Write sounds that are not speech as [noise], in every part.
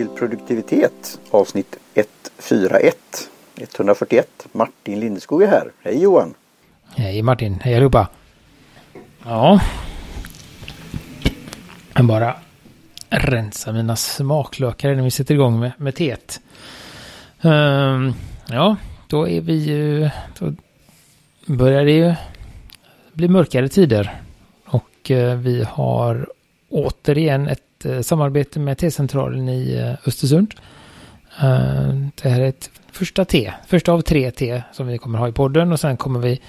till produktivitet avsnitt 141 141. Martin Lindeskog är här. Hej Johan! Hej Martin, hej allihopa! Ja. Jag bara rensa mina smaklökar innan vi sätter igång med, med teet. Um, ja, då är vi ju... Då börjar det ju bli mörkare tider. Och uh, vi har återigen ett uh, samarbete med T-centralen i uh, Östersund. det här är ett första T, första av tre T som vi kommer ha i podden och sen kommer vi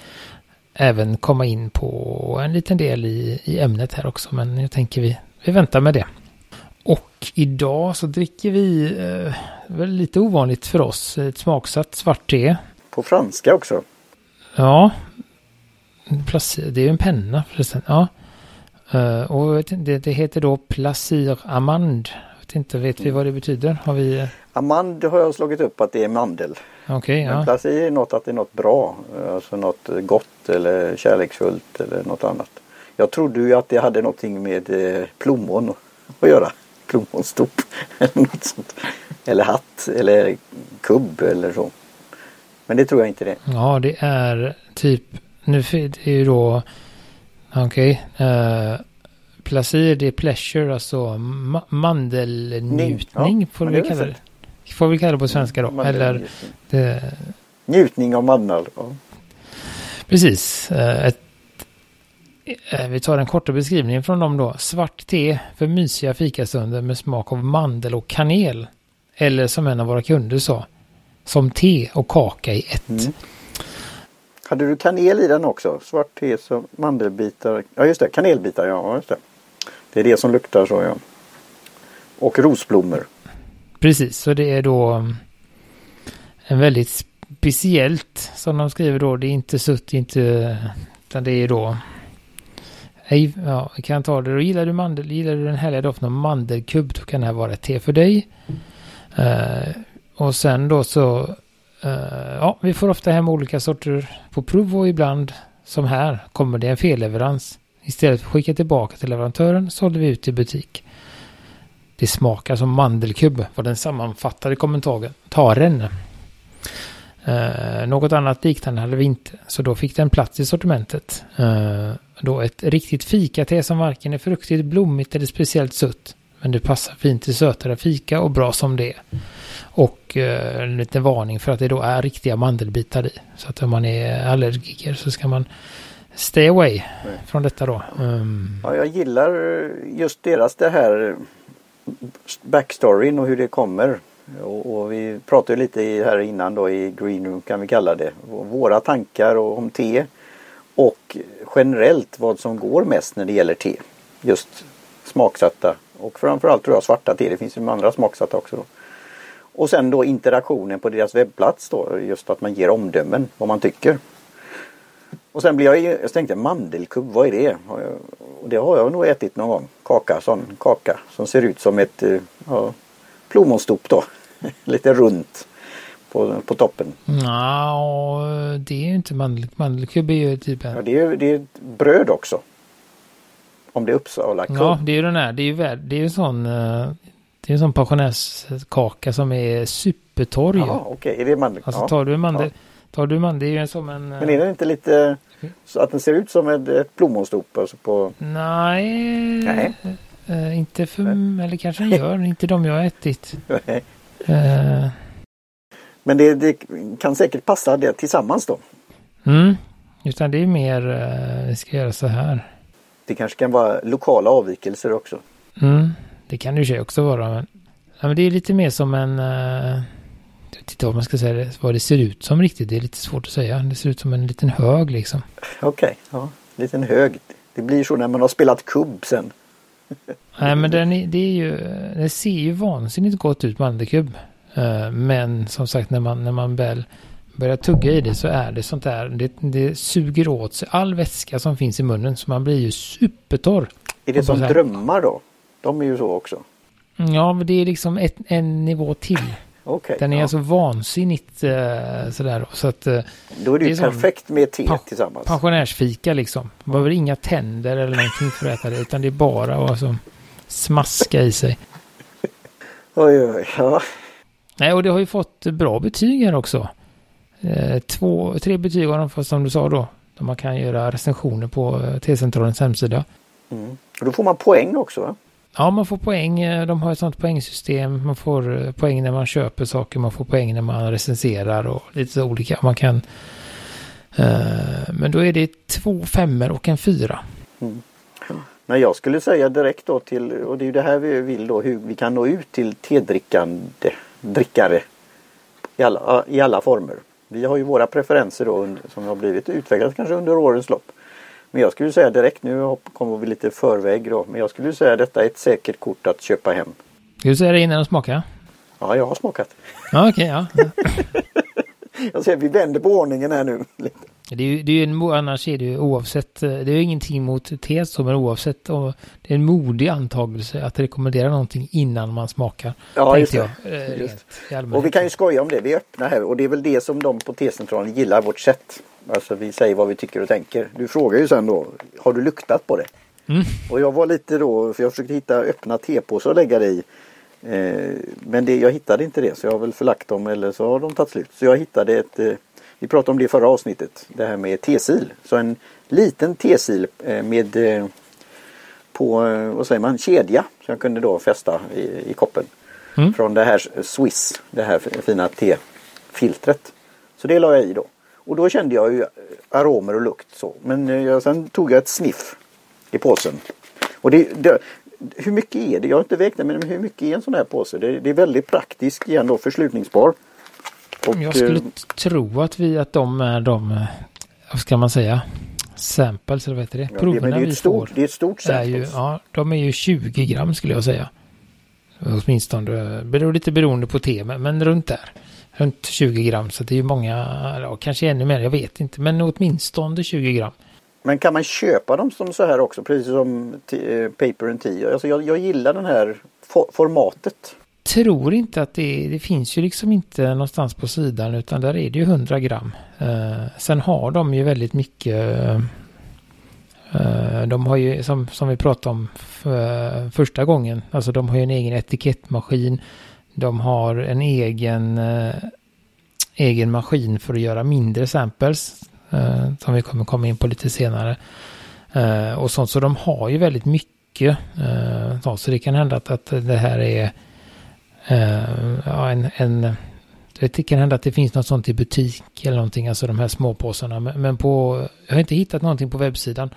även komma in på en liten del i, i ämnet här också. Men jag tänker vi, vi väntar med det. Och idag så dricker vi, eh, väl lite ovanligt för oss, ett smaksatt svart te. På franska också. Ja. Det är ju en penna förresten. Ja. Uh, och det, det, heter då Placir Amand. Vet inte, vet vi vad det betyder? Har vi... Amand har jag slagit upp att det är mandel. Okay, ja. Placir är något att det är något bra. Alltså något gott eller kärleksfullt eller något annat. Jag trodde ju att det hade någonting med eh, plommon att göra plommonstop. [laughs] Eller något sånt. Eller hatt eller kubb eller så. Men det tror jag inte det. Ja, det är typ, nu är det ju då, okej, okay, uh, eh, placir, det är pleasure, alltså ma mandelnjutning ja, får vi kalla det. Får vi kalla det på svenska då. Eller det... Njutning av mandel. Ja. Precis. Uh, ett Eh, vi tar den korta beskrivningen från dem då. Svart te för mysiga fikastunder med smak av mandel och kanel. Eller som en av våra kunder sa. Som te och kaka i ett. Mm. Hade du kanel i den också? Svart te som mandelbitar. Ja just det, kanelbitar ja. Just det. det är det som luktar så ja. Och rosblommor. Precis, så det är då mm, en väldigt speciellt som de skriver då. Det är inte sutt, inte utan det är då Hej, ja, vi kan ta det. Då gillar du mandel, gillar du den härliga doften av mandelkubb, då kan det här vara ett te för dig. Uh, och sen då så, Eh, ja, vi får ofta hem olika sorter på prov och ibland, som här, kommer det en felleverans. Istället för att skicka tillbaka till leverantören sålde vi ut i butik. Det smakar som mandelkubb var den sammanfattade kommentaren. Eh, något annat liknande hade vi inte, så då fick den plats i sortimentet. Eh, då ett riktigt fikate som varken är fruktigt, blommigt eller speciellt sött. Men det passar fint till sötare fika och bra som det är. Och uh, en liten varning för att det då är riktiga mandelbitar i. Så att om man är allergiker så ska man stay away Nej. från detta då. Um, ja, jag gillar just deras det här backstoryn och hur det kommer. Och, och, vi pratade lite här innan då i Green Room kan vi kalla det. Våra tankar om te och generellt vad som går mest när det gäller te. Just smaksatta och framförallt tror jag svarta te. Det finns ju andra smaksatta också. Då. Och sen då interaktionen på deras webbplats då. Just att man ger omdömen vad man tycker. Och sen blir jag, jag tänkte mandelkubb, vad är det? Och det har jag nog ätit någon gång. Kaka, sån kaka som ser ut som ett eh, ja, plommonstop då. [laughs] Lite runt på, på toppen. Ja, det är ju inte mandel, mandelkubb är ju typ en... Ja, det är ju bröd också. Om det är Uppsala kubb. Ja, det är ju den här. Det är ju det är ju sån eh, det är en sån pensionärskaka som är supertorr. Ja, okej. Okay. Är det mandel? Alltså tar du mandel, ja. tar du mandel, det är ju som en... Men är den inte lite så att den ser ut som ett plommonstop? Alltså på... Nej, Nej. Äh, inte för, Nej. eller kanske den gör, inte de jag har ätit. Äh, men det, det, kan säkert passa det tillsammans då. Mm, utan det är mer, vi ska göra så här. Det kanske kan vara lokala avvikelser också. Mm, det kan det ju också vara. Men, ja, men det är lite mer som en, uh, jag vet inte vad man ska säga, vad det ser ut som riktigt. Det är lite svårt att säga. Det ser ut som en liten hög liksom. Okej, okay, ja, liten hög. Det blir så när man har spelat kubb sen. [laughs] Nej men den är, det är ju, det ser ju vansinnigt gott ut mandelkubb. Eh, men som sagt när man, när man väl börjar tugga i det så är det sånt där. Det, det suger åt sig all vätska som finns i munnen så man blir ju supertorr. Är det som drömmar då? De är ju så också. Ja, men det är liksom ett, en nivå till. Okay, Den är ja. alltså vansinnigt uh, sådär. Så att, uh, Då är det ju perfekt med te tillsammans. Pensionärsfika liksom. Man behöver inga tänder eller någonting för att äta det. Utan det är bara att alltså, smaska i sig. [laughs] Oj, oj, ja. Nej, och det har ju fått bra betyg här också. Eh, två, tre betyg har de fått som du sa då. Där man kan göra recensioner på eh, T-centralens hemsida. Mm. Och då får man poäng också va? Ja, man får poäng. Eh, de har ett sånt poängsystem. Man får poäng när man köper saker. Man får poäng när man recenserar och lite så olika. Man kan... Eh, men då är det två femmor och en fyra. Mm. Men jag skulle säga direkt då till, och det är ju det här vi vill då, hur vi kan nå ut till tedrickande drickare i alla, i alla former. Vi har ju våra preferenser då som har blivit utvecklade kanske under årens lopp. Men jag skulle säga direkt, nu kommer vi lite förväg då, men jag skulle säga detta är ett säkert kort att köpa hem. Ska du säga det innan de smakar? Ja, jag har smakat. Ja, okej, okay, ja. [laughs] [laughs] jag ser vi vänder på ordningen här nu. Det är ju, det är en, annars är det ju oavsett, eh, det är ju ingenting mot te så, men oavsett, och det är en modig antagelse att rekommendera någonting innan man smakar. Ja, just det. Jag, eh, just. Och vi kan ju skoja om det, vi är öppna här och det är väl det som de på T-centralen gillar, vårt sätt. Alltså vi säger vad vi tycker och tänker. Du frågar ju sen då, har du luktat på det? Mm. Och jag var lite då, för jag försökte hitta öppna tepåsar att lägga det i. Eh, men det, jag hittade inte det så jag har väl förlagt dem eller så har de tagit slut. Så jag hittade ett eh, vi pratade om det i förra avsnittet. Det här med T-sil. Så en liten T-sil eh, med på, vad säger man, kedja. Så jag kunde då fästa i, i koppen. Mm. Från det här Swiss, det här fina T-filtret. Så det la jag i då. Och då kände jag ju aromer och lukt så. Men jag, sen tog jag ett sniff i påsen. Och det, det, hur mycket är det? Jag har inte vägt det men hur mycket är en sån här påse? Det, det är väldigt praktiskt igen då förslutningsbar. Och, jag skulle eh, tro att vi, att de är de, eh, vad ska man säga, samples eller vad heter det? Ja, Proverna det, är ett stort, det är ett stort sample. Ju, ja, de är ju 20 gram skulle jag säga. Åtminstone, beror lite beroende på te, men runt där. Runt 20 gram, så det är ju många, ja, kanske ännu mer, jag vet inte, men åtminstone 20 gram. Men kan man köpa dem som så här också, precis som eh, Paper and Tea? Alltså jag, jag gillar den här formatet tror inte att det, det finns ju liksom inte någonstans på sidan utan där är det ju 100 gram. Eh, sen har de ju väldigt mycket eh, de har ju som, som vi pratade om för, eh, första gången, alltså de har ju en egen etikettmaskin. De har en egen, eh, egen maskin för att göra mindre samples eh, som vi kommer komma in på lite senare. Eh, och sånt, så de har ju väldigt mycket. Eh, så det kan hända att, att det här är eh, ja, en, en, det kan hända att det finns något sånt i butik eller någonting, alltså de här småpåsarna. Men, men på, jag har inte hittat någonting på webbsidan.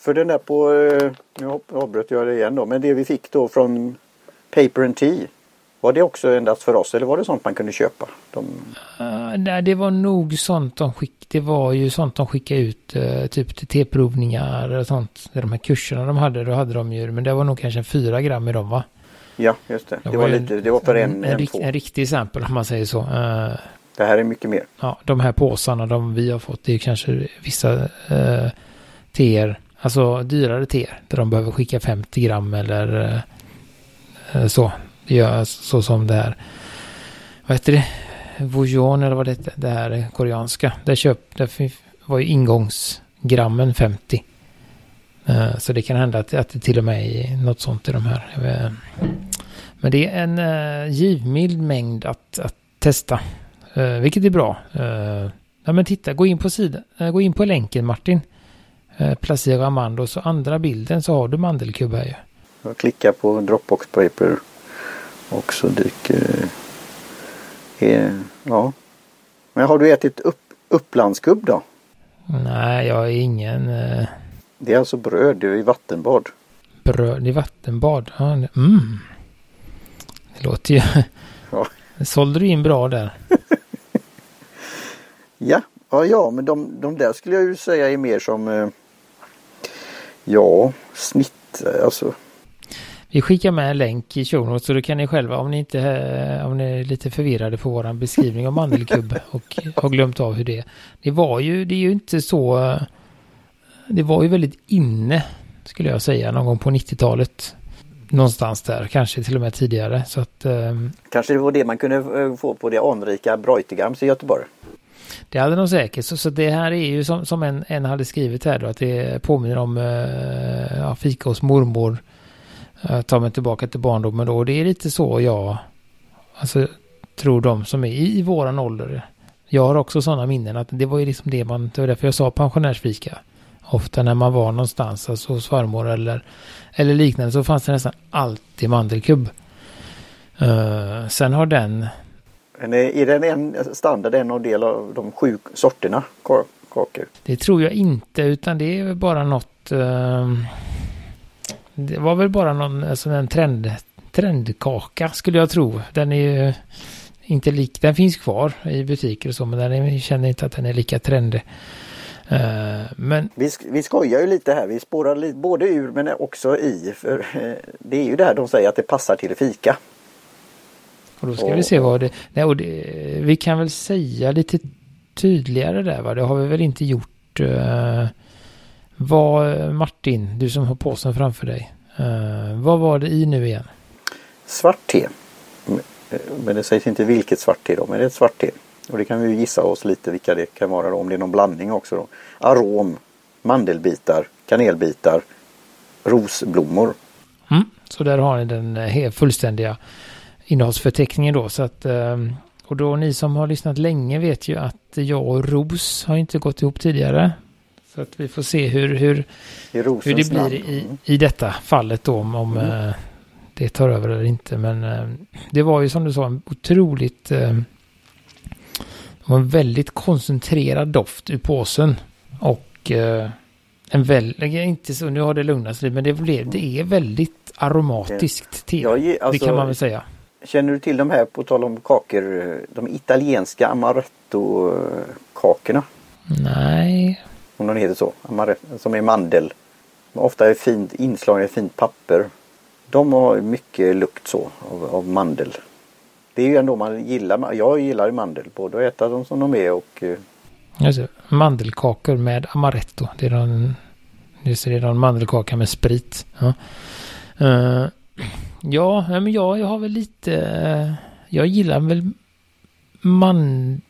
För den där på, eh, nu avbröt jag det igen då, men det vi fick då från Paper and Tea. Var det också endast för oss eller var det sånt man kunde köpa? De... Uh, nej, det var nog sånt de skickade. Det var ju sånt de skickade ut uh, typ till T-provningar och sånt. De här kurserna de hade, då hade de ju, men det var nog kanske fyra gram i dem va? Ja, just det. Det, det var, lite, det var för en, en, en, en, en riktig exempel om man säger så. Uh, det här är mycket mer. Ja, de här påsarna de vi har fått, det är kanske vissa uh, teer, alltså dyrare teer, där de behöver skicka 50 gram eller så. Ja, så som det här, vad heter det? Voujon eller vad det heter, det här koreanska. Där, köp, där var ju ingångsgrammen 50. Eh, så det kan hända att, att det till och med är något sånt i de här. Men det är en uh, givmild mängd att, att testa. Uh, vilket är bra. Uh, ja men titta, gå in på sidan. Uh, gå in på länken Martin. Uh, placera Amando. Så andra bilden så har du mandelkubb här ju. Jag klickar på Dropbox Paper. Och så dyker... Eh, ja. Men har du ätit upp, upplandskubb då? Nej, jag är ingen... Det är alltså bröd i vattenbad. Bröd i vattenbad? Ja, mm. Det låter ju... [laughs] Ja. sålde du in bra där. [laughs] ja, ja, ja, men de, de där skulle jag ju säga är mer som... Eh, ja, snitt alltså. Vi skickar med en länk i show notes så då kan ni själva om ni inte eh, om ni är lite förvirrade på våran beskrivning av mandelkubb [laughs] och har glömt av hur det är. Det var ju, det är ju inte så... Det var ju väldigt inne skulle jag säga någon gång på 90-talet någonstans där, kanske till och med tidigare. Så att, um, kanske det var det man kunde eh, få på det anrika Breutigams i Göteborg. Det hade de säkert. Så, så det här är ju som, som en, en hade skrivit här då, att det påminner om uh, ja, fika hos mormor. Uh, tar mig tillbaka till barndomen då. Och det är lite så jag Alltså tror de som är i, i våran ålder. Jag har också sådana minnen att det var ju liksom det man, det var därför jag sa pensionärsfika. Ofta när man var någonstans, alltså hos farmor eller, eller liknande så fanns det nästan alltid mandelkubb. Uh, sen har den... Men är den en standard en av del av de sju sorterna kakor? Det tror jag inte utan det är bara något... Uh, det var väl bara någon alltså en trend, trendkaka skulle jag tro. Den är ju inte lik, den finns kvar i butiker och så men den är, känner inte att den är lika trendig. Uh, men... vi, vi skojar ju lite här, vi spårar lite, både ur men också i. För uh, det är ju det här de säger att det passar till fika. Och då ska och, vi se vad det, nej, och det, vi kan väl säga lite tydligare där va, det har vi väl inte gjort. Uh, vad Martin, du som har påsen framför dig. Uh, vad var det i nu igen? Svart te. Men det sägs inte vilket svart te då, men det är ett svart te. Och det kan vi ju gissa oss lite vilka det kan vara då, om det är någon blandning också då. Arom, mandelbitar, kanelbitar, rosblommor. Mm, så där har ni den helt fullständiga innehållsförteckningen då. Så att, ehm, och då ni som har lyssnat länge vet ju att jag och Ros har inte gått ihop tidigare. Så att vi får se hur, hur, hur det blir i, i detta fallet då om, om mm. Eh, det tar över eller inte. Men eh, det var ju som du sa en otroligt eh, det var en väldigt koncentrerad doft ur påsen. Och en väldigt, inte så, nu har det lugnat sig men det, blev, det är väldigt aromatiskt te. Ja, alltså, det kan man väl säga. Känner du till de här, på tal om kakor, de italienska amaretto-kakorna? Nej. Om de heter så. Amaretto, som är mandel. Ofta är fint inslagna i fint papper. De har mycket lukt så av, av, mandel. Det är ju ändå man gillar. Jag gillar mandel. Både att äta dem som de är och... Alltså, mandelkakor med amaretto. Det är någon, just det, är någon mandelkaka med sprit. Ja. Uh, Ja, men jag, jag har väl lite... Eh, jag gillar väl man...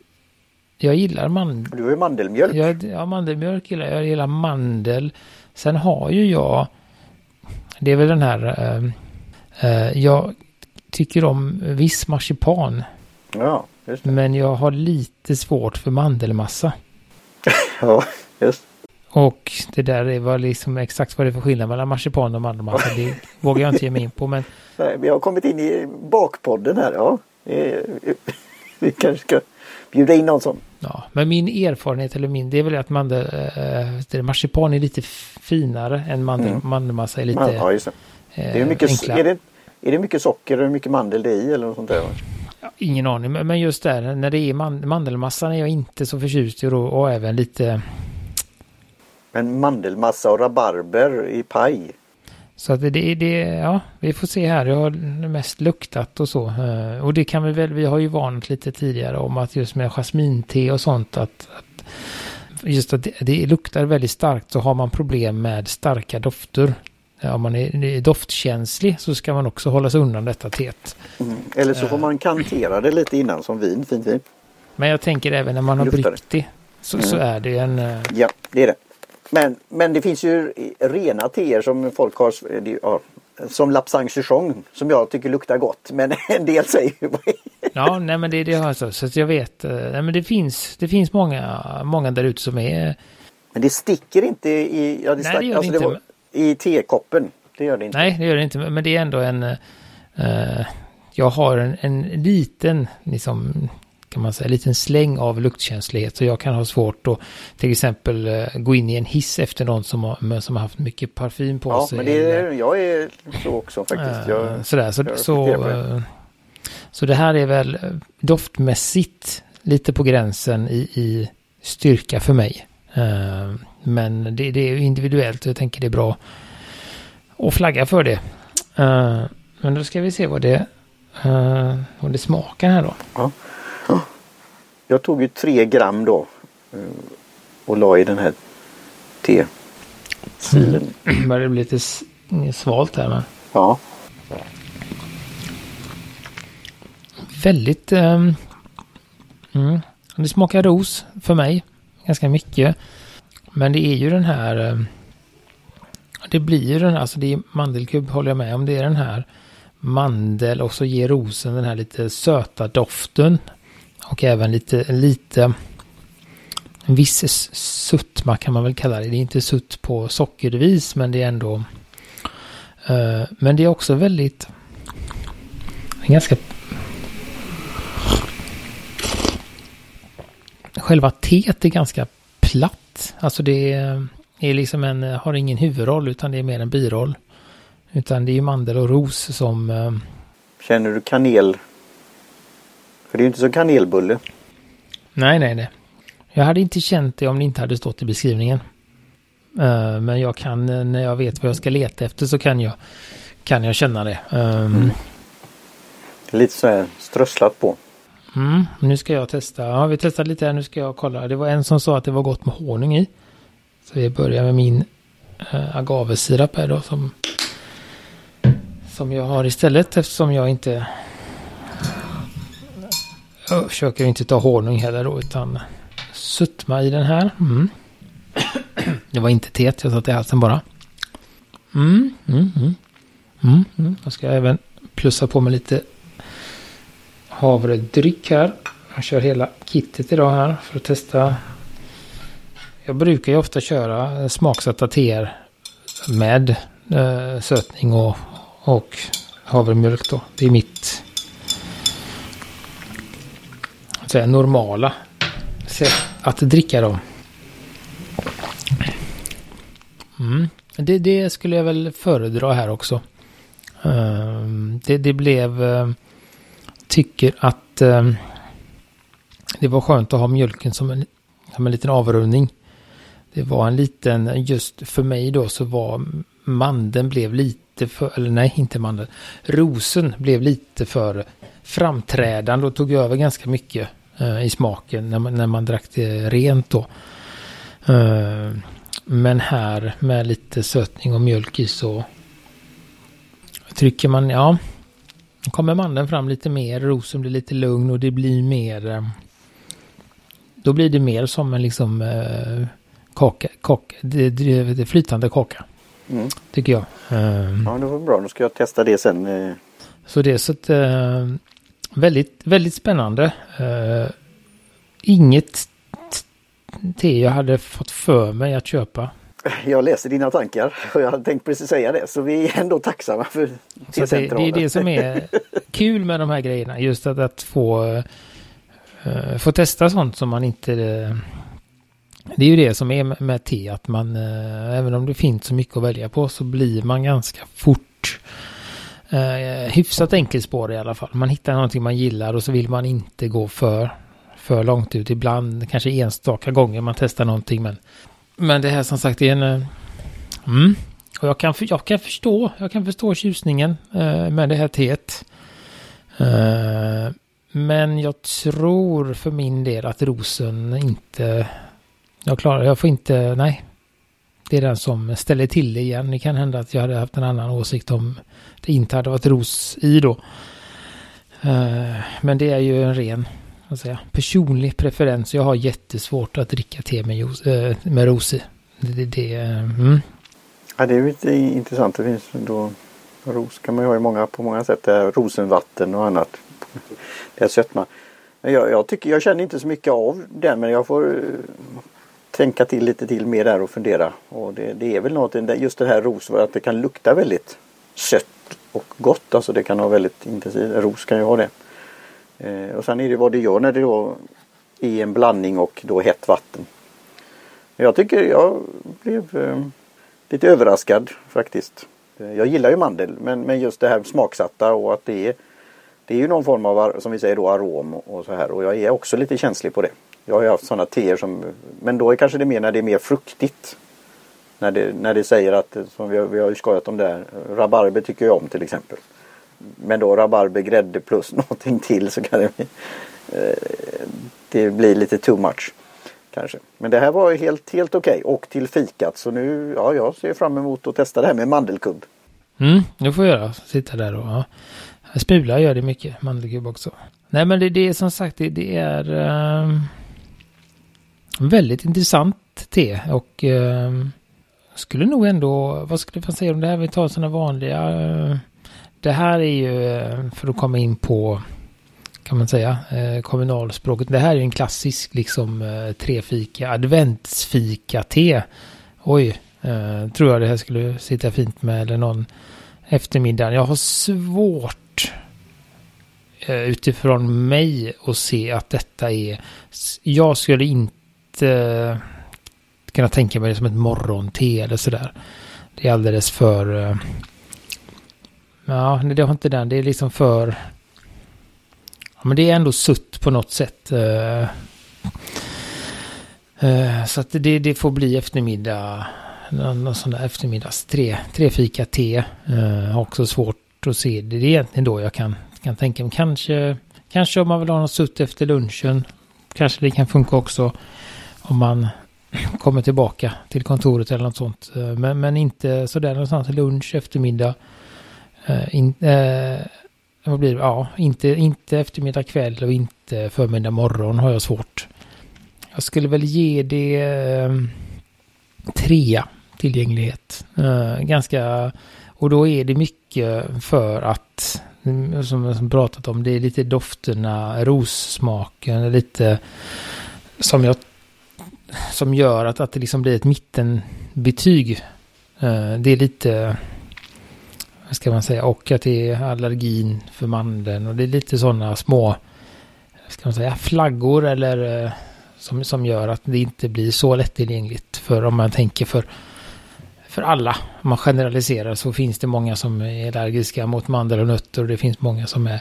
Jag gillar mandel. Du har ju mandelmjölk. Jag, ja, mandelmjölk gillar jag. Jag gillar mandel. Sen har ju jag... Det är väl den här... Uh, uh, jag tycker om viss marsipan. Ja, just det. Men jag har lite svårt för mandelmassa. [laughs] ja, just och det där var liksom exakt vad det är för skillnad mellan marsipan och mandelmassa. Det vågar jag inte ge mig in på. Men... [laughs] Nej, vi har kommit in i bakpodden här. Ja. [laughs] Vi kanske ska bjuda in någon som. Ja, men min erfarenhet eller min det är väl att mandel, äh, marsipan är lite finare än mandel, mm. mandelmassa är lite ja, just det. det är, mycket, är, det, är det mycket socker och mycket mandel det är i eller något sånt där? Ja, ingen aning, men just där när det är mandelmassan är jag inte så förtjust i och, och även lite men mandelmassa och rabarber i paj. Så att det, det, ja, vi får se här. Jag har mest luktat och så. Eh, och det kan vi väl, vi har ju varnat lite tidigare om att just med jasminte och sånt att, att just att det, det, luktar väldigt starkt så har man problem med starka dofter. Om man är doftkänslig så ska man också hålla sig undan detta teet. Mm. Eller så får man kantera det lite innan som vin, fint vin. Men jag tänker även när man har bryggt det så, mm. så är det en... Eh, ja, det är det. Men, men det finns ju rena teer som folk har ja, som Lapsang Souchong som jag tycker luktar gott. Men [laughs] en del säger ju Ja, nej men det, det har jag så. Så jag vet. Eh, nej, men det finns, det finns många, många där ute som är... Men det sticker inte i... Ja, det nej, stack, det gör alltså det inte. Det I tekoppen. Det gör det inte. Nej, det gör det inte. Men det är ändå en... Uh, jag har en, en liten liksom, kan man säga, en liten släng av luktkänslighet. Så jag kan ha svårt att till exempel eh, gå in i en hiss efter någon som har, som har haft mycket parfym på ja, sig. Ja, men det är, jag är så också faktiskt. Jag, eh, sådär, så, så, det. så det här är väl doftmässigt lite på gränsen i, i styrka för mig. Eh, men det, det är individuellt och jag tänker det är bra att flagga för det. Men då ska vi se vad det, vad det smakar här då. Ja. Jag tog ju tre gram då eh, och la i den här tesilen. Mm. [clears throat] Börjar det bli lite svalt här men. Ja. Väldigt. Um, mm, det smakar ros för mig. Ganska mycket. Men det är ju den här. Um, det blir ju den här. Alltså det är mandelkubb håller jag med om. Det är den här mandel och så ger rosen den här lite söta doften. Och även lite, lite en viss suttma kan man väl kalla det. Det är inte sutt på sockervis men det är ändå uh, men det är också väldigt ganska själva teet är ganska platt. Alltså det är liksom en, har ingen huvudroll utan det är mer en biroll. Utan det är ju mandel och ros som... Eh, Känner du kanel? För det är ju inte så kanelbulle. Nej, nej, nej. Jag hade inte känt det om det inte hade stått i beskrivningen. Uh, men jag kan, eh, när jag vet vad jag ska leta efter så kan jag, kan jag känna det. Um, mm. Lite så här strösslat på. Mm, nu ska jag testa. Ja, vi testar lite här. Nu ska jag kolla. Det var en som sa att det var gott med honung i. Så vi börjar med min äh, agavesirap här då som, som jag har istället eftersom jag inte jag försöker inte ta honung heller då utan suttma i den här. Mm. Det var inte teet jag satte i halsen bara. Mm, mm, mm. Mm, mm. Jag ska även plussa på med lite havredryck här. Jag kör hela kittet idag här för att testa. Jag brukar ju ofta köra smaksatta teer med eh, sötning och, och havremjölk då. Det är mitt säga, normala sätt att dricka dem. Mm. Det, det, skulle jag väl föredra här också. Ehm, det, det blev... Ehm, tycker att ehm, det var skönt att ha mjölken som en, som en liten avrundning. Det var en liten, just för mig då så var mandeln blev lite för, eller nej inte mandeln, rosen blev lite för framträdande och tog över ganska mycket uh, i smaken när man, när man drack det rent då. Uh, men här med lite sötning och mjölk i så trycker man, ja, kommer mandeln fram lite mer, rosen blir lite lugn och det blir mer, uh, då blir det mer som en liksom uh, kaka, kaka det, det, det flytande kaka. Mm. Tycker jag. ja, det var bra. Då ska jag testa det sen. Så det är så att väldigt, väldigt spännande. inget te jag hade fått för mig att köpa. Jag läser dina tankar och jag hade tänkt precis säga det. Så vi är ändå tacksamma för det, det är det som är [laughs] kul med de här grejerna. Just att, att få, uh, få testa sånt som man inte... Uh, det är ju det som är med, med te. Att man, uh, även om det finns så mycket att välja på så blir man ganska fort eh, hyfsat enkelspår i alla fall. Man hittar någonting man gillar och så vill man inte gå för för långt ut. Ibland kanske enstaka gånger man testar någonting. Men, men det här som sagt är en... Eh, mm, och jag kan, jag kan förstå, jag kan förstå tjusningen eh, med det här teet. Eh, men jag tror för min del att rosen inte... Jag klarar, jag får inte, nej. Det är den som ställer till det igen. Det kan hända att jag hade haft en annan åsikt om det inte hade varit ros i då. Eh, men det är ju en ren säga, personlig preferens. Jag har jättesvårt att dricka te med, juice, eh, med ros i. Det, det, eh, mm. ja, det är lite intressant. Det finns då ros kan man ju ha i många, på många sätt. Det är rosenvatten och annat. Det är sötma. Jag, jag, tycker, jag känner inte så mycket av den men jag får tänka till lite till mer där och fundera. Och det, det är väl något, just det här ros, att det kan lukta väldigt sött och gott. Alltså det kan ha väldigt intensivt, ros kan ju ha det. Eh, och sen är det vad det gör när det då är en blandning och då hett vatten. Jag tycker jag blev eh, lite överraskad faktiskt. Eh, jag gillar ju mandel men, men just det här smaksatta och att det är Det är ju någon form av som vi säger då arom och så här och jag är också lite känslig på det. Jag har ju haft sådana teer som Men då är kanske det mer när det är mer fruktigt. När det, när det säger att, som vi har, vi har ju skojat om där, rabarber tycker jag om till exempel men då rabarber, grädde plus [laughs] någonting till så kan det bli, eh, det blir lite too much. Kanske. Men det här var helt, helt okej okay. och till fikat så nu, ja jag ser fram emot att testa det här med mandelkubb. Mm, det får jag göra. Sitta där och ja. Spula gör det mycket, mandelkubb också. Nej men det, det är som sagt det, det är uh, väldigt intressant te och eh, skulle nog ändå, vad skulle man säga om det här, vi tar sådana vanliga eh, det här är ju, eh, för att komma in på, kan man säga, eh, kommunalspråket. Det här är en klassisk liksom eh, trefika, adventsfika-te. Oj, eh, tror jag det här skulle sitta fint med eller någon eftermiddag. Jag har svårt eh, utifrån mig att se att detta är, jag skulle inte Eh, kunna tänka mig det som ett morgonte eller sådär. Det är alldeles för... Eh, ja, det har inte den. Det är liksom för... Ja, men det är ändå sutt på något sätt. Eh, eh, så att det, det får bli eftermiddag. Någon, sån där eftermiddags tre, tre fika te. Eh, har också svårt att se. Det är egentligen då jag kan, kan tänka mig. Kanske, kanske om man vill ha något sutt efter lunchen. Kanske det kan funka också om man [clears throat] kommer tillbaka till kontoret eller något sånt. Eh, men, men inte sådär någonstans lunch, eftermiddag. Eh, in, eh, vad blir det? Ja, inte, inte eftermiddag kväll och inte förmiddag morgon har jag svårt. Jag skulle väl ge det eh, trea tillgänglighet. Eh, ganska, och då är det mycket för att, mm, som jag pratat om, det är lite dofterna, rossmaken, lite som jag som gör att, att det liksom blir ett mittenbetyg. Eh, det är lite, vad ska man säga, och att det är allergin för mandeln och det är lite sådana små, ska man säga, flaggor eller eh, som, som gör att det inte blir så lättillgängligt för om man tänker för för alla. Om man generaliserar så finns det många som är allergiska mot mandel och nötter och det finns många som är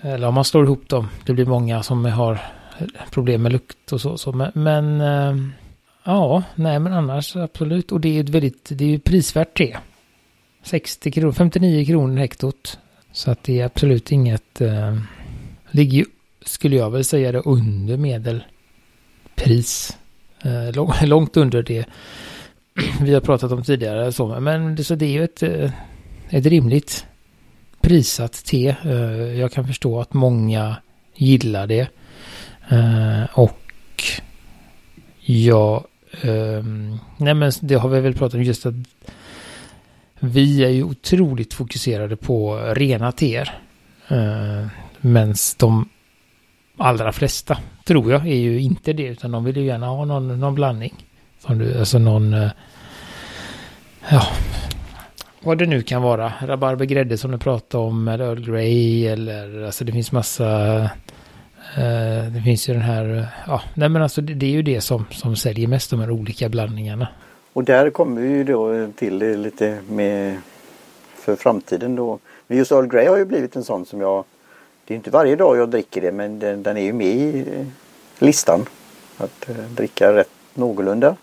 eller om man slår ihop dem, det blir många som har problem med lukt och så. så. Men, men eh, ja, nej men annars absolut. Och det är ett väldigt, det är ju prisvärt te. 60 kronor, 59 kronor hektot. Så att det är absolut inget, eh, ligger ju, skulle jag väl säga det, under medelpris. Eh, lång, [laughs] långt under det [clears throat] vi har pratat om tidigare. Så. Men det, så det är ju ett, eh, ett rimligt prissatt te. Eh, jag kan förstå att många gillar det. Eh, och ja, ehm, nej men det har vi väl pratat om just att vi är ju otroligt fokuserade på rena teer. Eh, uh, Medan de allra flesta, tror jag, är ju inte det. Utan de vill ju gärna ha någon, någon blandning. Som du, alltså någon... Uh, ja, vad det nu kan vara. Rabarbergrädde som du pratade om. Eller Earl Grey. Eller alltså det finns massa Eh, Eh, det finns ju den här, eh, ja, nej men alltså det, det, är ju det som, som säljer mest, de här olika blandningarna. Och där kommer vi ju då till lite med för framtiden då. Men just Earl Grey har ju blivit en sån som jag, det är inte varje dag jag dricker det men den, den är ju med i eh, listan. Att dricka rätt någorlunda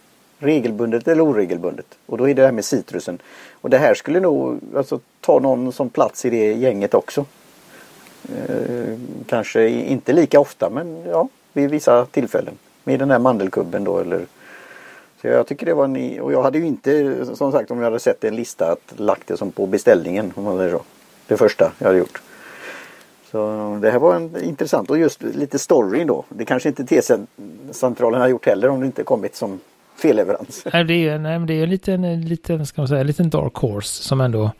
regelbundet eller oregelbundet. Och då är det det här med citrusen. Och det här skulle nog alltså, ta någon som plats i det gänget också. Eh, kanske inte lika ofta men ja, vid vissa tillfällen. Med den här mandelkubben då eller så jag tycker det var en, och jag hade ju inte som sagt om jag hade sett en lista att lagt det som på beställningen om man säger så. Det första jag hade gjort. Så det här var en, intressant och just lite storyn då. Det kanske inte T-centralen har gjort heller om det inte kommit som felleverans. Nej, det är, nej, det är en liten, liten, ska man säga, en liten dark horse som ändå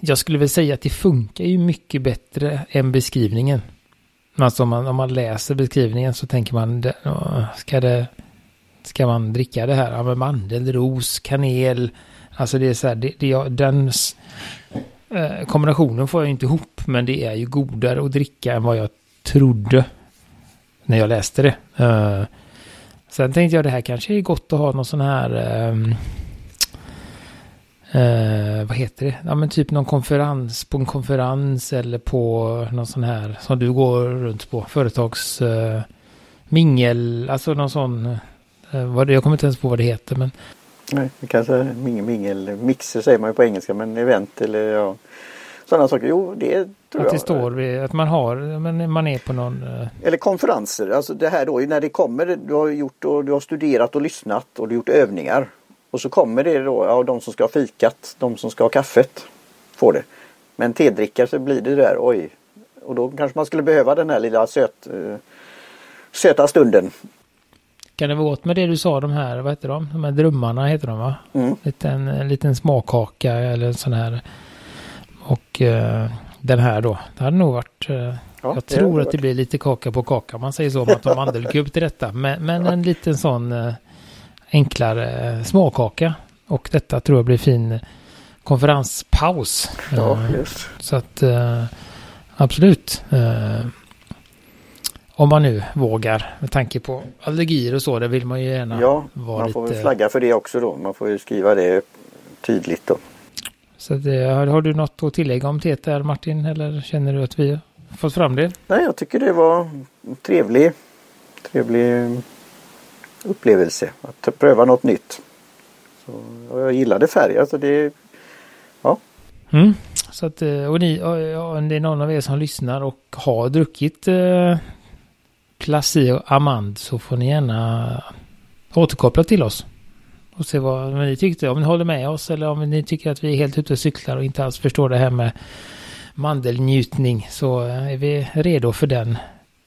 jag skulle väl säga att det funkar ju mycket bättre än beskrivningen. Alltså om man, om man läser beskrivningen så tänker man, ska, det, ska man dricka det här? Ja, med mandel, ros, kanel. Alltså det är så här, det, det, den eh, kombinationen får jag inte ihop. Men det är ju godare att dricka än vad jag trodde när jag läste det. Eh, sen tänkte jag det här kanske är gott att ha någon sån här eh, eh, vad heter det? Ja men typ någon konferens, på en konferens eller på någon sån här som du går runt på, företags eh, mingel, alltså någon sån, eh, vad, jag kommer inte ens på vad det heter men. Nej, det kanske mingel, mingel, mixer säger man ju på engelska men event eller ja. Sådana saker, jo det tror att jag. Att det står, att man har, men man är på någon... Eh, eller konferenser, alltså det här då när det kommer, du har gjort och du har studerat och lyssnat och du har gjort övningar. Och så kommer det då, ja de som ska ha fikat, de som ska ha kaffet får det. Men tedrickare så blir det där, oj. Och då kanske man skulle behöva den här lilla söt, uh, söta stunden. Kan det vara åt med det du sa, de här, vad heter de? De här drömmarna heter de va? Mm. Liten, en liten smakkaka eller en sån här Och uh, den här då, det hade nog varit... Uh, ja, jag tror det att det blir lite kaka på kaka. Man säger så om man tar mandelkubb till detta. Men, men en liten sån uh, enklare småkaka. Och detta tror jag blir fin konferenspaus. Ja, just. Så att absolut om man nu vågar med tanke på allergier och så. Det vill man ju gärna ja, vara man får lite... flagga för det också då. Man får ju skriva det tydligt då. Så det, har, du något att tillägga om TETA Martin? Eller känner du att vi har fått fram det? Nej, jag tycker det var trevlig, trevlig upplevelse. Att pröva något nytt. Så, jag gillade färg. Alltså det, ja. Mm. Så att, och ni, om det är någon av er som lyssnar och har druckit eh, Placé och Amand så får ni gärna återkoppla till oss. Och se vad ni tyckte. Om ni håller med oss eller om ni tycker att vi är helt ute och cyklar och inte alls förstår det här med mandelnjutning. Så är vi redo för den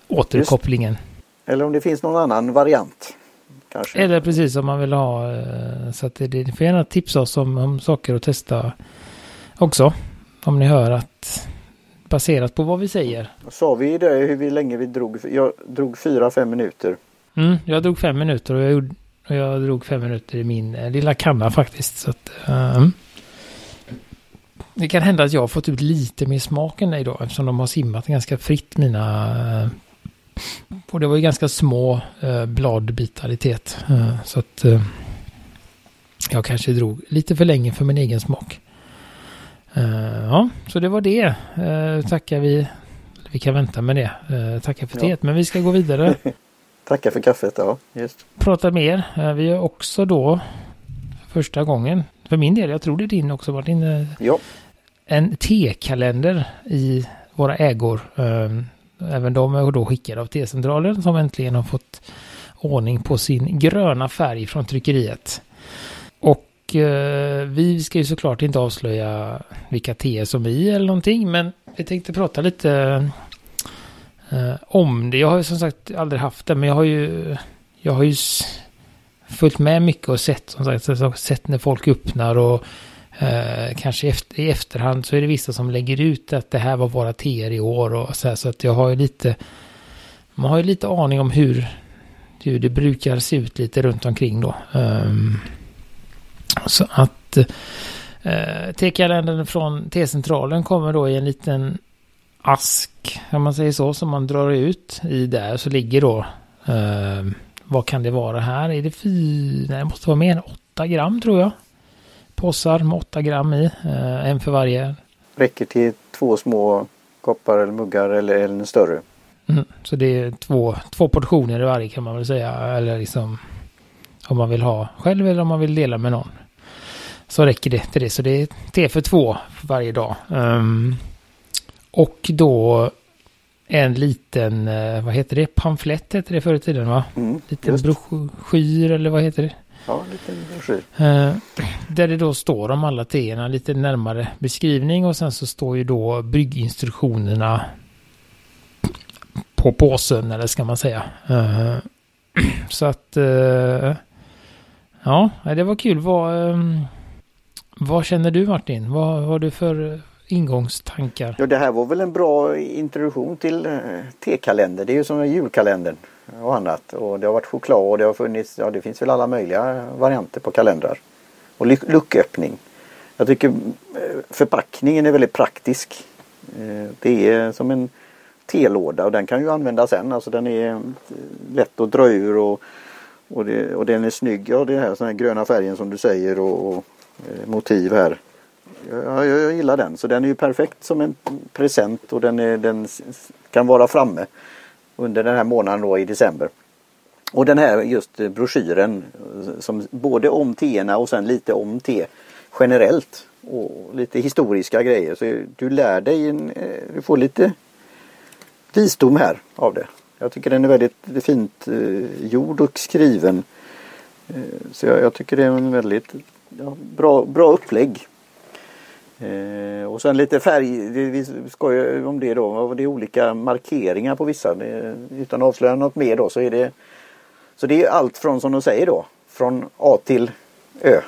återkopplingen. Just. Eller om det finns någon annan variant. Kanske. Eller precis om man vill ha. Eh, så att det, ni får gärna tipsa oss om, om saker att testa också. Om ni hör att baserat på vad vi säger. Sa vi det hur vi länge vi drog? Jag drog fyra, fem minuter. Mm, jag drog fem minuter och jag, gjorde, och jag drog fem minuter i min eh, lilla kanna faktiskt. Så att, uh, det kan hända att jag har fått ut lite mer smak än dig då eftersom de har simmat ganska fritt mina... Uh, och det var ju ganska små uh, bladbitar i teet. Uh, så att jag kanske drog lite för länge för min egen smak. Uh, ja, så det var det. Uh, tackar vi. Vi kan vänta med det. Uh, tackar för ja. teet, men vi ska gå vidare. [laughs] tackar för kaffet, ja. Just. Prata mer. Vi har också då första gången, för min del, jag tror det är din också Martin, ja. en T-kalender i våra ägor. Även de är då skickade av T-centralen som äntligen har fått ordning på sin gröna färg från tryckeriet. Och eh, vi ska ju såklart inte avslöja vilka T som är i eller någonting. Men vi tänkte prata lite eh, om det. Jag har ju som sagt aldrig haft det. Men jag har ju, jag har ju följt med mycket och sett, som sagt, sett när folk öppnar och eh, kanske efter, i efterhand så är det vissa som lägger ut att det här var våra TR i år och så här. Så att jag har ju lite, man har ju lite aning om hur, hur det brukar se ut lite runt omkring då. Um, så att eh, T-kalendern från T-centralen kommer då i en liten ask, om man säger så, som man drar ut i där. Så ligger då, eh, vad kan det vara här? Är det fyra, nej det måste vara mer än åtta gram tror jag. Påsar med åtta gram i, eh, en för varje. Räcker till två små koppar eller muggar eller, en större. Mm, så det är två, två portioner i varje kan man väl säga. Eller liksom om man vill ha själv eller om man vill dela med någon så räcker det till det. Så det är te för två varje dag. Um, och då en liten, uh, vad heter det, pamflett hette det förr i tiden va? Mm, liten broschyr eller vad heter det? Ja, en liten broschyr. Uh, där det då står om alla teerna, lite närmare beskrivning och sen så står ju då brygginstruktionerna på påsen eller ska man säga. Uh, [clears throat] så att ja, det var kul. Vad, vad känner du Martin? Vad har du för ingångstankar? Ja, det här var väl en bra introduktion till eh, T-kalender. Det är ju som julkalendern och annat. Och det har varit choklad och det har funnits, ja det finns väl alla möjliga varianter på kalendrar. Och lucköppning. Jag tycker eh, förpackningen är väldigt praktisk. Eh, det är som en telåda och den kan ju användas sen. Alltså den är eh, lätt att dra ur och, och, det, och den är snygg. Ja det här, den här gröna färgen som du säger och, och motiv här. Ja, jag, jag, gillar den så den är ju perfekt som en present och den, är, den kan vara framme under den här månaden då i december. Och den här just eh, broschyren eh, som både om teerna och sen lite om te generellt och lite historiska grejer. Så du lär dig, en, eh, du får lite visdom här av det. Jag tycker den är väldigt fint eh, gjord och skriven. Så jag, jag tycker det är en väldigt ja, bra, bra upplägg. Eh, och sen lite färg, vi skojar om det då, det är olika markeringar på vissa. Det, utan att avslöja något mer då så är det Så det är allt från som de säger då, från A till Ö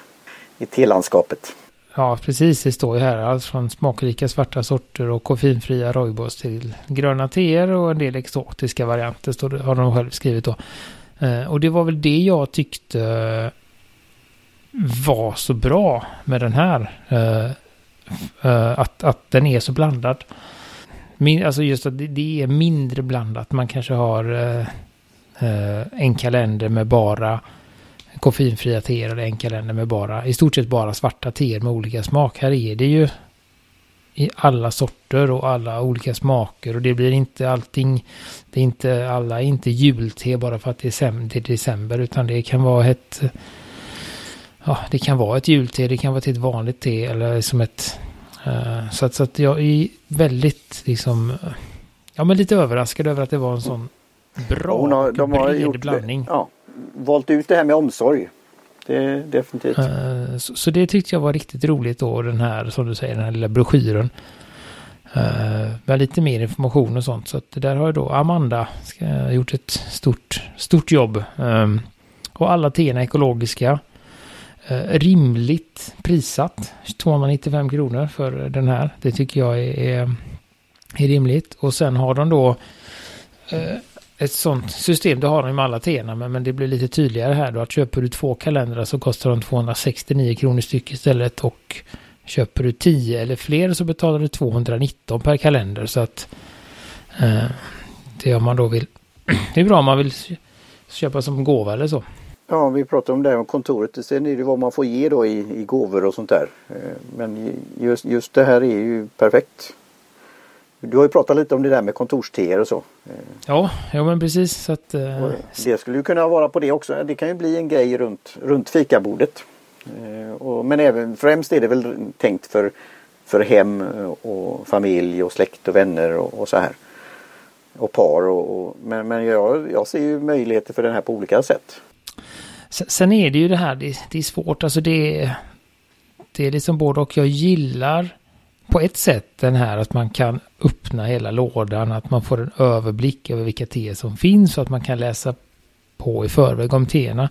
i T-landskapet. Ja, precis. Det står ju här allt från smakrika svarta sorter och koffeinfria roibos till gröna teer och en del exotiska varianter står det, har de själv skrivit då. Eh, och det var väl det jag tyckte var så bra med den här. Eh, Uh, att, att den är så blandad. Min, alltså just att det, det, är mindre blandat. Man kanske har uh, en kalender med bara koffeinfria teer eller en kalender med bara, i stort sett bara svarta teer med olika smak. Här är det ju i alla sorter och alla olika smaker och det blir inte allting, det är inte, alla inte julte bara för att det är december utan det kan vara ett, ja det kan vara ett julte, det kan vara till ett vanligt te eller som ett, uh, så, att, så att jag är väldigt liksom, ja men lite överraskad över att det var en sån bra, har, de har gjort, blandning. Ja, valt ut det här med omsorg. Det är definitivt. Uh, så, så, det tyckte jag var riktigt roligt då, den här, som du säger, den här lilla broschyren. Uh, med lite mer information och sånt. Så att där har då Amanda ska, gjort ett stort, stort jobb. Um, och alla teerna ekologiska. Eh, rimligt prissatt. 295 kronor för den här. Det tycker jag är, är, är rimligt. Och sen har de då eh, ett sånt system, det har de med alla teerna, men, men det blir lite tydligare här då att köper du två kalendrar så kostar de 269 kronor styck istället och köper du 10 eller fler så betalar du 219 per kalender så att eh, det om man då vill, [clears throat] det är bra om man vill köpa som gåva eller så. Ja, vi pratade om det här med kontoret. Sen är det vad man får ge då i, i gåvor och sånt där. Eh, men just, just det här är ju perfekt. Du har ju pratat lite om det där med kontorsteer och så. Ja, ja men precis. Så att, eh... Det skulle ju kunna vara på det också. Det kan ju bli en grej runt, runt fikabordet. Eh, och, men även främst är det väl tänkt för, för hem och familj och släkt och vänner och, och så här. Och par och, och men, men jag, jag ser ju möjligheter för den här på olika sätt. Sen är det ju det här, det, det är svårt, alltså det, det är liksom både och. Jag gillar på ett sätt den här att man kan öppna hela lådan, att man får en överblick över vilka teer som finns och att man kan läsa på i förväg om teerna.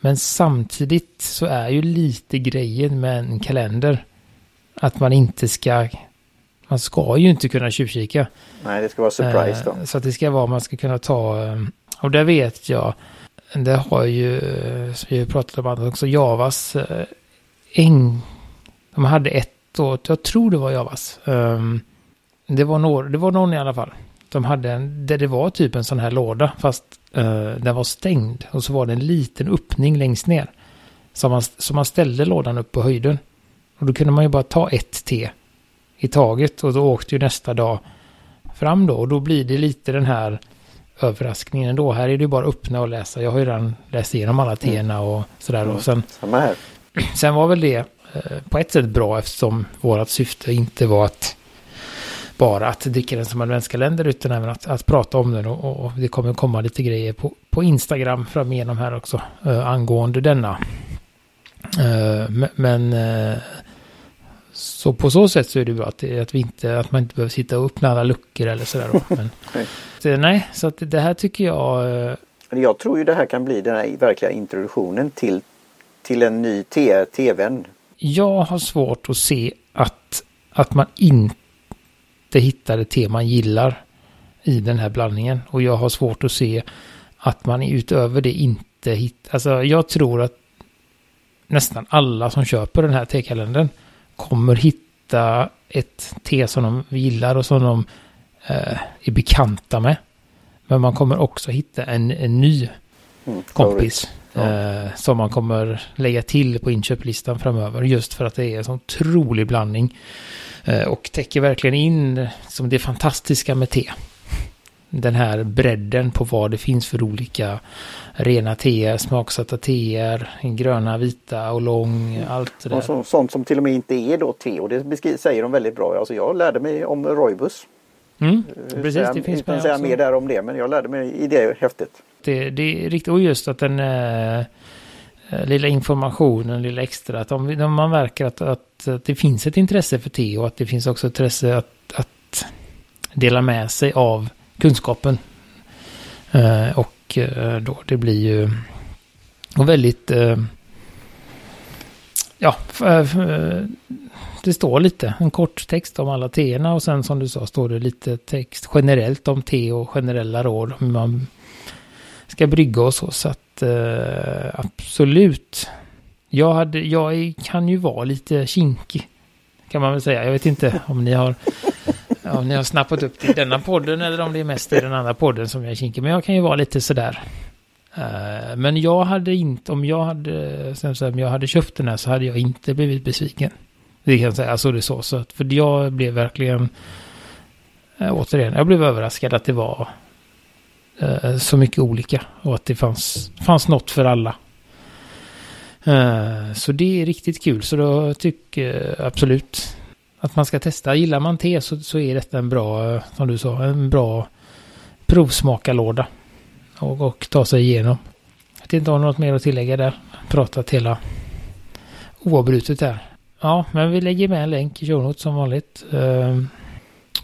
Men samtidigt så är ju lite grejen med en kalender att man inte ska man ska ju inte kunna tjuvkika. Nej, det ska vara surprise då. Eh, så att det ska vara, man ska kunna ta, eh, och där vet jag, det har ju, som vi har pratat om annat också, Javas eh, äng, de hade ett år, jag tror det var Javas. Ehm, det, var någon, det var någon i alla fall. De hade en, där det var typ en sån här låda fast eh, den var stängd. Och så var det en liten öppning längst ner. Så man, så man ställde lådan upp på höjden. Och då kunde man ju bara ta ett te i taget. Och då åkte ju nästa dag fram då. Och då blir det lite den här överraskningen då. Här är det bara öppna och läsa. Jag har ju redan läst igenom alla teerna och sådär. Och sen, Samma här. [clears throat] Sen var väl det Eh, på ett sätt bra eftersom vårt syfte inte var att bara att dricka den som adventskalender utan även att, att prata om den och, och, det kommer komma lite grejer på, på Instagram fram igenom här också uh, angående denna. Uh, men uh, så på så sätt så är det bra att, att, vi inte, att man inte behöver sitta och öppna alla luckor eller sådär. Men, [laughs] så, nej, så att det här tycker jag... Jag tror ju det här kan bli den här verkliga introduktionen till, till en ny tv jag har svårt att se att, att man inte hittar ett te man gillar i den här blandningen. Och jag har svårt att se att man utöver det inte hittar... Alltså jag tror att nästan alla som köper den här tekalendern kommer hitta ett te som de gillar och som de eh, är bekanta med. Men man kommer också hitta en, en ny mm, kompis Eh, som man kommer lägga till på inköplistan framöver. Just för att det är en sån otrolig blandning. Eh, och täcker verkligen in som det fantastiska med te. Den här bredden på vad det finns för olika rena teer, smaksatta teer, gröna, vita och lång, allt det där. Och så, sånt som till och med inte är då te och det säger de väldigt bra. Alltså jag lärde mig om Roibus. Mm, eh, precis, det finns med. Jag säga mer där om det men jag lärde mig i det häftet. Det, det är riktigt, och just att den äh, lilla informationen, lilla extra, att om, om man märker att, att, att, det finns ett intresse för te och att det finns också intresse att, att dela med sig av kunskapen. Eh, och eh, då det blir ju och väldigt eh, ja, det står lite, en kort text om alla teerna och sen som du sa står det lite text generellt om te och generella råd hur man ska brygga och så. Så att eh, absolut. Jag, hade, jag kan ju vara lite kinkig. Kan man väl säga. Jag vet inte om ni har, om ni har snappat upp det i denna podden eller om det är mest i den andra podden som jag är kinkig. Men jag kan ju vara lite sådär. Uh, men jag hade inte, om jag hade, om jag hade köpt den här så hade jag inte blivit besviken. Det kan jag säga, alltså det är så. så att, för jag blev verkligen, eh, återigen, jag blev överraskad att det var eh, så mycket olika. Och att det fanns, fanns något för alla. Så det är riktigt kul. Så då tycker jag absolut att man ska testa. Gillar man te så, så är detta en bra, eh, som du sa, en bra provsmakarlåda. Och, och ta sig igenom. Jag vet inte om något mer att tillägga där. Pratat hela oavbrutet där. Ja, men vi lägger med en länk i show som vanligt. Uh,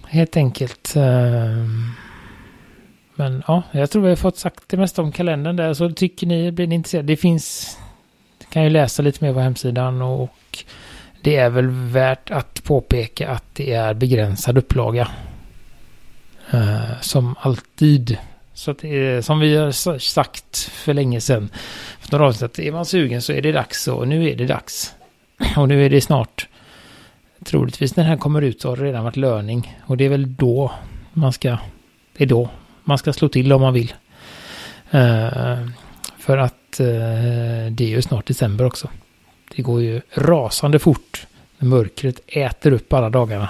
helt enkelt. Uh, men ja, jag tror vi har fått sagt det mesta om kalendern där. Så tycker ni, blir ni intresserade? Det finns, kan ju läsa lite mer på hemsidan och det är väl värt att påpeka att det är begränsad upplaga. Uh, som alltid. Så att uh, som vi har sagt för länge sedan. För några avsnitt, är man sugen så är det dags och nu är det dags. [clears throat] Och nu är det snart, troligtvis när den här kommer ut så har det redan varit löning. Och det är väl då man ska, det är då man ska slå till om man vill. Uh, för att uh, det är ju snart december också. Det går ju rasande fort. Mörkret äter upp alla dagarna.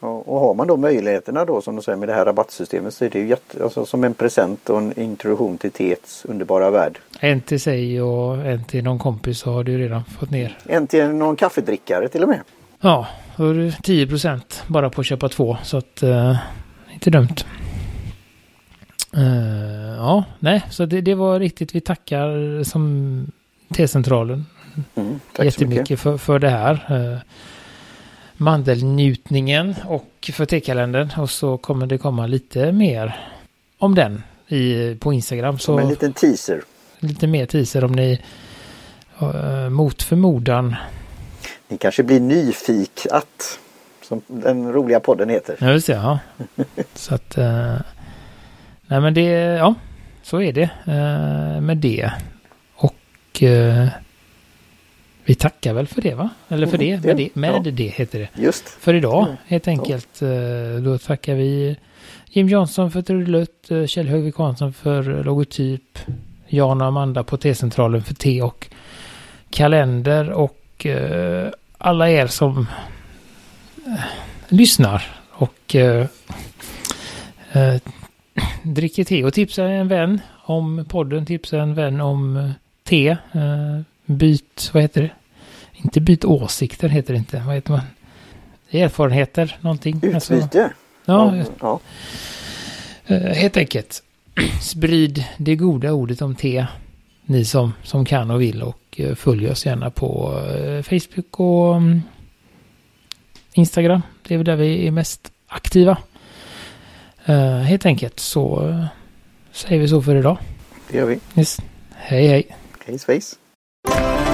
Och har man då möjligheterna då som du säger med det här rabattsystemet så är det ju jätte, alltså, som en present och en introduktion till Tets underbara värld. En till sig och en till någon kompis så har du redan fått ner. En till någon kaffedrickare till och med. Ja, då är det 10 procent bara på att köpa två så att uh, inte dumt. Uh, ja, nej, så det, det var riktigt. Vi tackar som T-centralen mm, jättemycket för, för det här. Uh, mandelnjutningen och för tekalendern. Och så kommer det komma lite mer om den i, på Instagram. Så en liten teaser. Lite mer teaser om ni uh, mot förmodan. Ni kanske blir nyfikat. Som den roliga podden heter. Ja, just det. Ja. [laughs] så att... Uh, nej men det... Ja, så är det uh, med det. Och... Uh, vi tackar väl för det va? Eller för mm, det, med, det, med ja. det heter det. Just. För idag mm. helt enkelt. Ja. Då tackar vi Jim Johnson för trudelutt, Kjell Högvik Hansson för logotyp, Jan och Amanda på T-centralen för T och kalender och uh, alla er som lyssnar och dricker te och tipsar en vän om podden, tipsar en vän om te. Byt, vad heter det? Inte byt åsikter heter det inte. Vad heter man? Erfarenheter, någonting. Utbyte? Alltså, ja, ja. Uh, helt enkelt. [clears throat] Sprid det goda ordet om te. Ni som, som kan och vill och uh, följ oss gärna på uh, Facebook och um, Instagram. Det är väl där vi är mest aktiva. helt enkelt så säger vi så för idag. Det gör vi. Yes. Hej hej. Hej svejs. oh